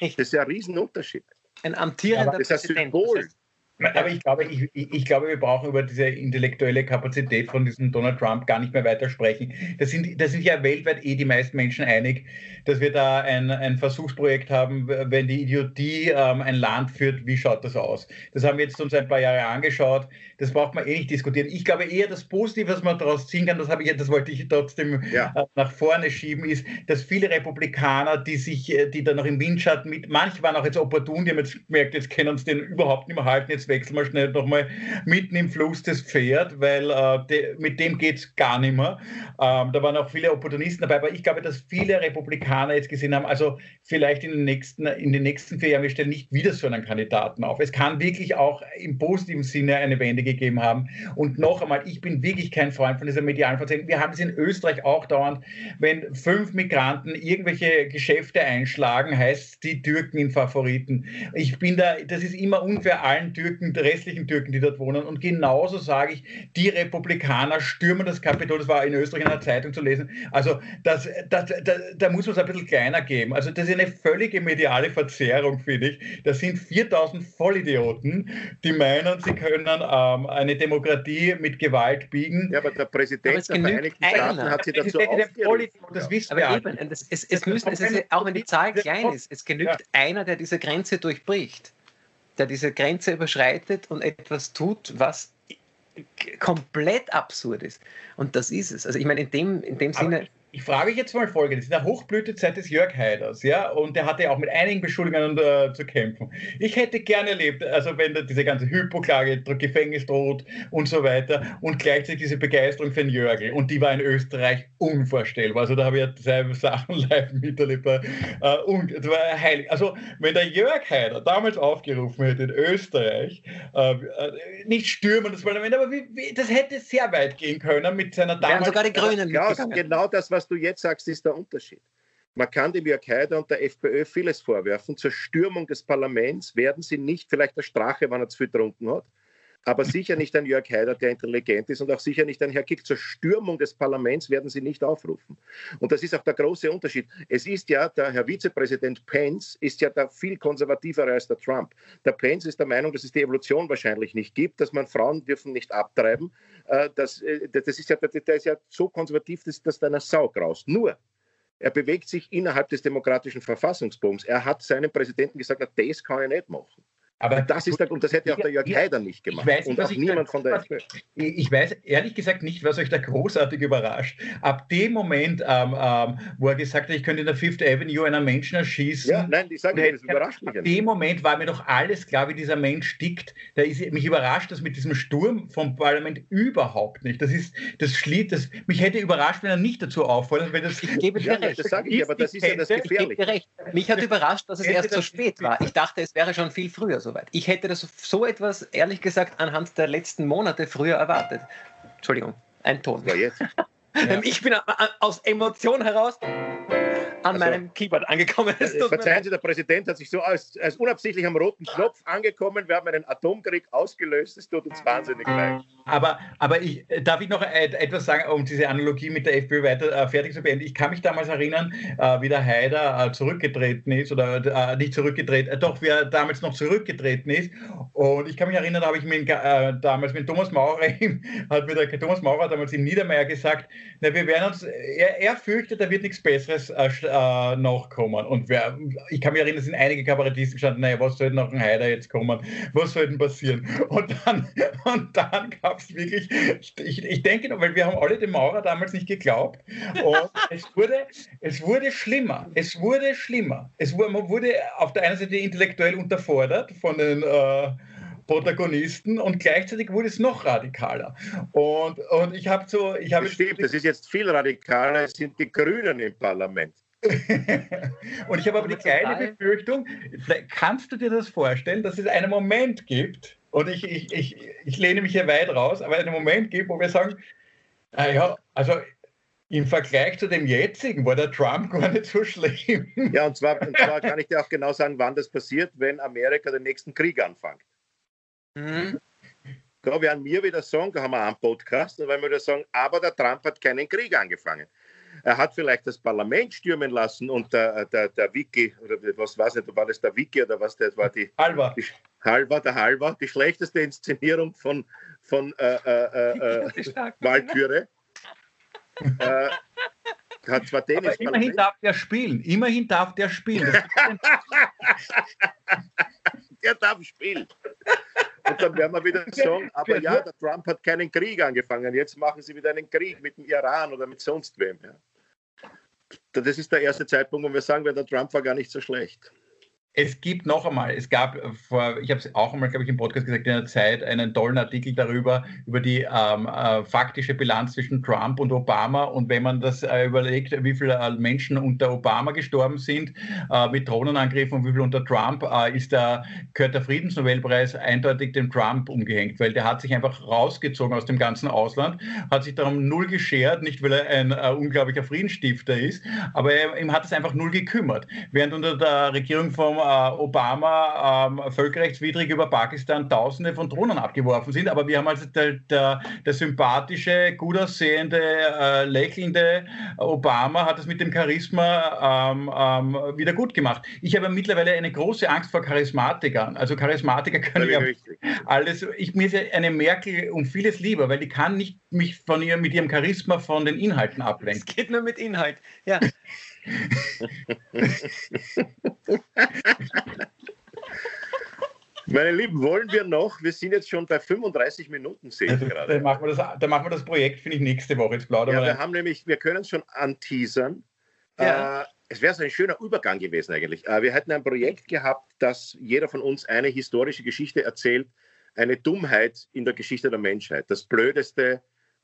Richtig. Das ist ja ein Riesenunterschied. Ein amtierender das ist ein Symbol. Das heißt, aber ich glaube, ich, ich, glaube, wir brauchen über diese intellektuelle Kapazität von diesem Donald Trump gar nicht mehr weiter sprechen. Da sind, das sind ja weltweit eh die meisten Menschen einig, dass wir da ein, ein Versuchsprojekt haben, wenn die Idiotie ähm, ein Land führt, wie schaut das aus? Das haben wir jetzt uns ein paar Jahre angeschaut. Das braucht man eh nicht diskutieren. Ich glaube eher, das Positive, was man daraus ziehen kann, das, habe ich, das wollte ich trotzdem ja. äh, nach vorne schieben, ist, dass viele Republikaner, die sich, äh, die da noch im Windschatten mit, manche waren auch jetzt opportun, die haben jetzt gemerkt, jetzt können uns den überhaupt nicht mehr halten, jetzt jetzt wechseln wir schnell nochmal mitten im Fluss das Pferd, weil äh, de, mit dem geht es gar nicht mehr. Ähm, da waren auch viele Opportunisten dabei, aber ich glaube, dass viele Republikaner jetzt gesehen haben, also vielleicht in den nächsten, in den nächsten vier Jahren, wir stellen nicht wieder so einen Kandidaten auf. Es kann wirklich auch im positiven Sinne eine Wende gegeben haben. Und noch einmal, ich bin wirklich kein Freund von dieser medialen Verzählung. Wir haben es in Österreich auch dauernd, wenn fünf Migranten irgendwelche Geschäfte einschlagen, heißt die Türken in Favoriten. Ich bin da, das ist immer ungefähr allen Türken, der restlichen Türken, die dort wohnen. Und genauso sage ich, die Republikaner stürmen das Kapitol. Das war in Österreich in einer Zeitung zu lesen. Also das, das, das, da muss man es ein bisschen kleiner geben. Also das ist eine völlige mediale Verzerrung, finde ich. Das sind 4000 Vollidioten, die meinen, sie können ähm, eine Demokratie mit Gewalt biegen. Ja, aber der Präsident aber der Vereinigten Staaten hat sie dazu aufgerufen. Das wissen wir eben, es, es, es, müssen, es ist, auch wenn die Zahl klein ist, es genügt ja. einer, der diese Grenze durchbricht, der diese Grenze überschreitet und etwas tut, was komplett absurd ist. Und das ist es. Also ich meine, in dem, in dem Sinne ich frage jetzt mal Folgendes. In der Hochblütezeit des Jörg Haiders, ja, und der hatte ja auch mit einigen Beschuldigungen uh, zu kämpfen. Ich hätte gerne erlebt, also wenn da diese ganze Hypoklage, Gefängnis droht und so weiter und gleichzeitig diese Begeisterung für den Jörgel. Und die war in Österreich unvorstellbar. Also da habe ich ja seine Sachen live miterlebt. Uh, und das war heilig. Also wenn der Jörg Haider damals aufgerufen hätte in Österreich, uh, nicht stürmen das Parlament, aber wie, wie, das hätte sehr weit gehen können mit seiner damals... sogar die Grünen ja, genau das, was was du jetzt sagst, ist der Unterschied. Man kann dem Jörg Haider und der FPÖ vieles vorwerfen. Zur Stürmung des Parlaments werden sie nicht, vielleicht der Strache, wenn er zu viel getrunken hat, aber sicher nicht ein Jörg Haider, der intelligent ist und auch sicher nicht ein Herr Kick. Zur Stürmung des Parlaments werden sie nicht aufrufen. Und das ist auch der große Unterschied. Es ist ja, der Herr Vizepräsident Pence ist ja da viel konservativer als der Trump. Der Pence ist der Meinung, dass es die Evolution wahrscheinlich nicht gibt, dass man Frauen dürfen nicht abtreiben. Äh, das, äh, das ist ja, der ist ja so konservativ, dass, dass da eine Sau graust. Nur, er bewegt sich innerhalb des demokratischen Verfassungsbogens. Er hat seinem Präsidenten gesagt, das kann er nicht machen. Aber das ist der Grund, das hätte auch der Jörg Haider nicht gemacht. Weiß, und auch niemand von der FPÖ. Ich weiß ehrlich gesagt nicht, was euch da großartig überrascht. Ab dem Moment, ähm, ähm, wo er gesagt hat, ich könnte in der Fifth Avenue einen Menschen erschießen. Ja, nein, ich sage, das überrascht mich. Ab dem Moment war mir doch alles klar, wie dieser Mensch tickt. Da ist mich überrascht, dass mit diesem Sturm vom Parlament überhaupt nicht. Das ist das Schlied, das mich hätte überrascht, wenn er nicht dazu auffordert, wenn das. Ich gebe dir ja, recht. Das sage ich, aber das ist ja das Gefährliche. Mich hat überrascht, dass es erst so spät war. Ich dachte, es wäre schon viel früher soweit. Ich hätte das so etwas, ehrlich gesagt, anhand der letzten Monate früher erwartet. Entschuldigung, ein Ton. Ja, jetzt. Ja. Ich bin aus Emotion heraus an also, meinem Keyboard angekommen ist. Äh, verzeihen Sie, der Präsident hat sich so als, als unabsichtlich am roten Knopf angekommen. Wir haben einen Atomkrieg ausgelöst. Es tut uns wahnsinnig leid. Aber, aber ich, darf ich noch etwas sagen, um diese Analogie mit der FPÖ weiter äh, fertig zu beenden? Ich kann mich damals erinnern, äh, wie der Haider äh, zurückgetreten ist oder äh, nicht zurückgetreten, äh, doch, wie er damals noch zurückgetreten ist. Und ich kann mich erinnern, da habe ich mit, äh, damals mit Thomas Maurer, hat mir der Thomas Maurer damals in Niedermeyer gesagt, na, wir werden uns, er, er fürchtet, da wird nichts Besseres äh, noch kommen. Und wer, ich kann mich erinnern, es sind einige Kabarettisten gestanden, naja, was soll denn noch ein Heider jetzt kommen? Was soll denn passieren? Und dann, und dann gab es wirklich, ich, ich denke noch, weil wir haben alle dem Maurer damals nicht geglaubt. Und es wurde, es wurde schlimmer. Es wurde schlimmer. Es wurde, man wurde auf der einen Seite intellektuell unterfordert von den äh, Protagonisten und gleichzeitig wurde es noch radikaler. Und, und ich habe so. Ich hab das stimmt, das ist jetzt viel radikaler, es sind die Grünen im Parlament. und ich habe aber die kleine Befürchtung, kannst du dir das vorstellen, dass es einen Moment gibt, und ich, ich, ich, ich lehne mich hier weit raus, aber einen Moment gibt, wo wir sagen, naja, also im Vergleich zu dem jetzigen war der Trump gar nicht so schlimm. Ja, und zwar, und zwar kann ich dir auch genau sagen, wann das passiert, wenn Amerika den nächsten Krieg anfängt. Mhm. Da werden wir wieder sagen, da haben wir einen Podcast, und wenn wir wieder sagen, aber der Trump hat keinen Krieg angefangen. Er hat vielleicht das Parlament stürmen lassen und der, der, der Wiki, oder was weiß nicht, war das der Wiki oder was das war die. Halber. Die, Halber, der Halber, die schlechteste Inszenierung von, von äh, äh, äh, Walküre. äh, hat zwar den Aber immerhin darf der spielen. Immerhin darf der spielen. der darf spielen. Und dann werden wir wieder sagen, aber ja, der Trump hat keinen Krieg angefangen. Jetzt machen sie wieder einen Krieg mit dem Iran oder mit sonst wem. Ja. Das ist der erste Zeitpunkt, wo wir sagen, weil der Trump war gar nicht so schlecht. Es gibt noch einmal, es gab vor, ich habe es auch einmal, glaube ich, im Podcast gesagt, in der Zeit einen tollen Artikel darüber, über die ähm, äh, faktische Bilanz zwischen Trump und Obama. Und wenn man das äh, überlegt, wie viele äh, Menschen unter Obama gestorben sind äh, mit Drohnenangriffen und wie viele unter Trump, äh, ist der, gehört der Friedensnobelpreis eindeutig dem Trump umgehängt, weil der hat sich einfach rausgezogen aus dem ganzen Ausland, hat sich darum null geschert, nicht weil er ein äh, unglaublicher Friedensstifter ist, aber er, ihm hat es einfach null gekümmert. Während unter der Regierung vom äh, Obama ähm, völkerrechtswidrig über Pakistan Tausende von Drohnen abgeworfen sind. Aber wir haben also der, der, der sympathische, gut aussehende, äh, lächelnde Obama hat es mit dem Charisma ähm, ähm, wieder gut gemacht. Ich habe mittlerweile eine große Angst vor Charismatikern. Also Charismatiker können ja alles. Ich mir ist ja eine Merkel um vieles lieber, weil die kann nicht mich von ihr mit ihrem Charisma von den Inhalten ablenken. Es geht nur mit Inhalt. Ja. Meine Lieben, wollen wir noch? Wir sind jetzt schon bei 35 Minuten, sehe ich gerade. Dann machen wir das, dann machen wir das Projekt, finde ich, nächste Woche. Jetzt plaudern ja, wir haben nämlich, wir können es schon anteasern. Ja. Äh, es wäre so ein schöner Übergang gewesen eigentlich. Äh, wir hätten ein Projekt gehabt, dass jeder von uns eine historische Geschichte erzählt, eine Dummheit in der Geschichte der Menschheit. Das Blödeste,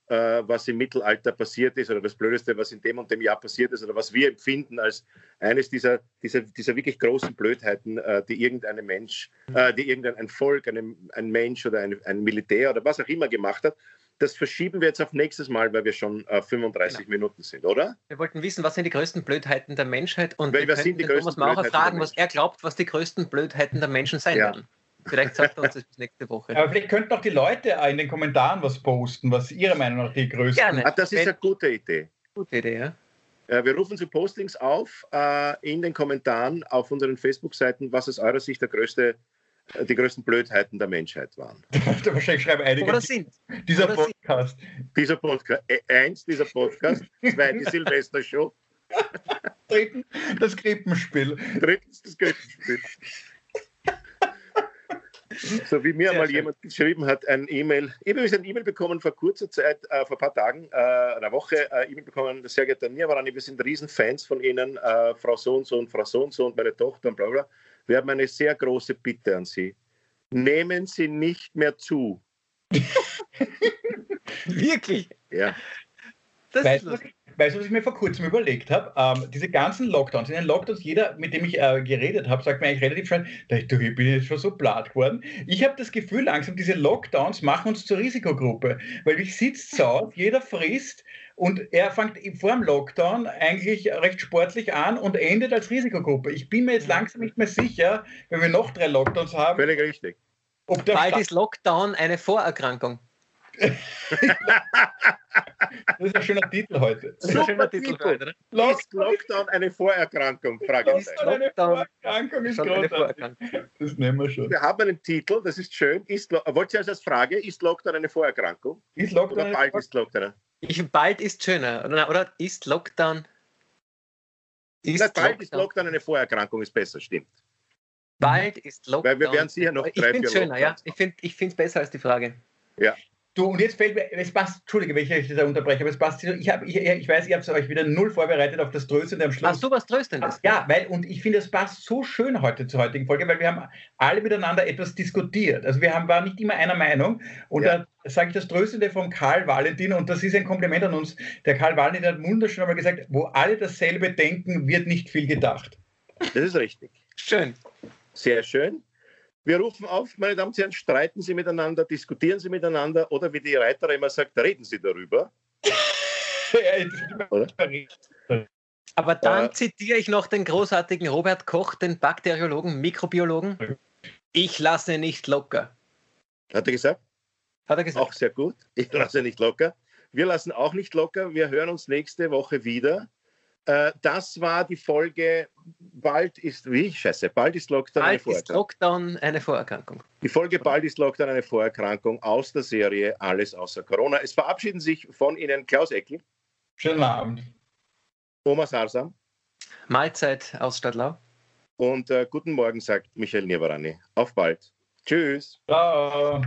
äh, was im Mittelalter passiert ist oder das Blödeste, was in dem und dem Jahr passiert ist oder was wir empfinden als eines dieser, dieser, dieser wirklich großen Blödheiten, äh, die irgendein Mensch, äh, die irgendein Volk, ein, ein Mensch oder ein, ein Militär oder was auch immer gemacht hat. Das verschieben wir jetzt auf nächstes Mal, weil wir schon äh, 35 genau. Minuten sind, oder? Wir wollten wissen, was sind die größten Blödheiten der Menschheit und weil wir sind die Thomas Maurer fragen, was er glaubt, was die größten Blödheiten der Menschen sein ja. werden. Vielleicht sagt er uns das bis nächste Woche. Aber vielleicht könnten auch die Leute in den Kommentaren was posten, was ihrer Meinung nach die größten Gerne. Ah, das ist eine gute Idee. Gute Idee, ja. Wir rufen zu Postings auf äh, in den Kommentaren auf unseren Facebook-Seiten, was aus eurer Sicht der größte, äh, die größten Blödheiten der Menschheit waren. wahrscheinlich schreiben einige. Oder sind. Dieser Oder Podcast. Sind. Dieser Podcast. Äh, eins, dieser Podcast. Zwei, die Silvester-Show. Drittens, das Krippenspiel. Drittens, das Krippenspiel. So wie mir Sehr mal schön. jemand geschrieben hat, ein E-Mail. Ich habe ein E-Mail bekommen vor kurzer Zeit, äh, vor ein paar Tagen, äh, einer Woche, äh, E-Mail bekommen, sehr geehrter Nirvarani, wir sind Riesenfans von Ihnen, äh, Frau so und so und Frau so und so und meine Tochter und bla bla. Wir haben eine sehr große Bitte an Sie. Nehmen Sie nicht mehr zu. Wirklich? Ja. Das ist weißt du, was ich mir vor kurzem überlegt habe? Ähm, diese ganzen Lockdowns, in den Lockdowns, jeder, mit dem ich äh, geredet habe, sagt mir eigentlich relativ schnell, ich, bin jetzt schon so platt geworden. Ich habe das Gefühl, langsam, diese Lockdowns machen uns zur Risikogruppe, weil ich sitze Hause, jeder frisst und er fängt vor dem Lockdown eigentlich recht sportlich an und endet als Risikogruppe. Ich bin mir jetzt langsam nicht mehr sicher, wenn wir noch drei Lockdowns haben. Völlig richtig. Ob Bald ist Lockdown eine Vorerkrankung. Das ist ein schöner Titel heute. Das ist ein schöner Titel heute. Lock ist Lockdown eine Vorerkrankung? Frage Lockdown eine Vorerkrankung ist großartig. Das nehmen wir schon. Wir haben einen Titel, das ist schön. Ist, wollt ihr als Frage, ist Lockdown eine Vorerkrankung? Ist Lockdown oder bald ist Lockdown? Ich, bald ist schöner. Oder, oder ist Lockdown... Ist Na, bald Lockdown. ist Lockdown eine Vorerkrankung, ist besser, stimmt. Bald ist Lockdown... Weil wir werden sicher noch drei, Ich finde es schöner, ja. Ich finde es besser als die Frage. Ja. Du, und jetzt fällt mir, es passt, Entschuldige, wenn ich euch da unterbreche, aber es passt, ich, hab, ich, ich weiß, ihr habt euch wieder null vorbereitet auf das Tröstende am Schluss. Hast du was Tröstendes? Ja, weil, und ich finde, es passt so schön heute zur heutigen Folge, weil wir haben alle miteinander etwas diskutiert. Also wir haben, waren nicht immer einer Meinung. Und ja. da sage ich das Tröstende von Karl Valentin, und das ist ein Kompliment an uns. Der Karl Valentin hat wunderschön einmal gesagt, wo alle dasselbe denken, wird nicht viel gedacht. Das ist richtig. Schön. Sehr schön. Wir rufen auf, meine Damen und Herren, streiten Sie miteinander, diskutieren Sie miteinander oder wie die Reiter immer sagt, reden Sie darüber. Aber dann äh, zitiere ich noch den großartigen Robert Koch, den Bakteriologen, Mikrobiologen. Ich lasse nicht locker. Hat er gesagt? Hat er gesagt. Auch sehr gut. Ich lasse nicht locker. Wir lassen auch nicht locker. Wir hören uns nächste Woche wieder. Äh, das war die Folge Bald ist, wie? Scheiße, bald ist Lockdown bald eine Vorerkrankung. Ist Lockdown eine Vorerkrankung. Die Folge Bald ist Lockdown eine Vorerkrankung aus der Serie Alles außer Corona. Es verabschieden sich von Ihnen Klaus Eckel. Schönen Abend. Thomas Arsam. Mahlzeit aus Stadtlau. Und äh, guten Morgen, sagt Michael Nirvarani. Auf bald. Tschüss. Ciao.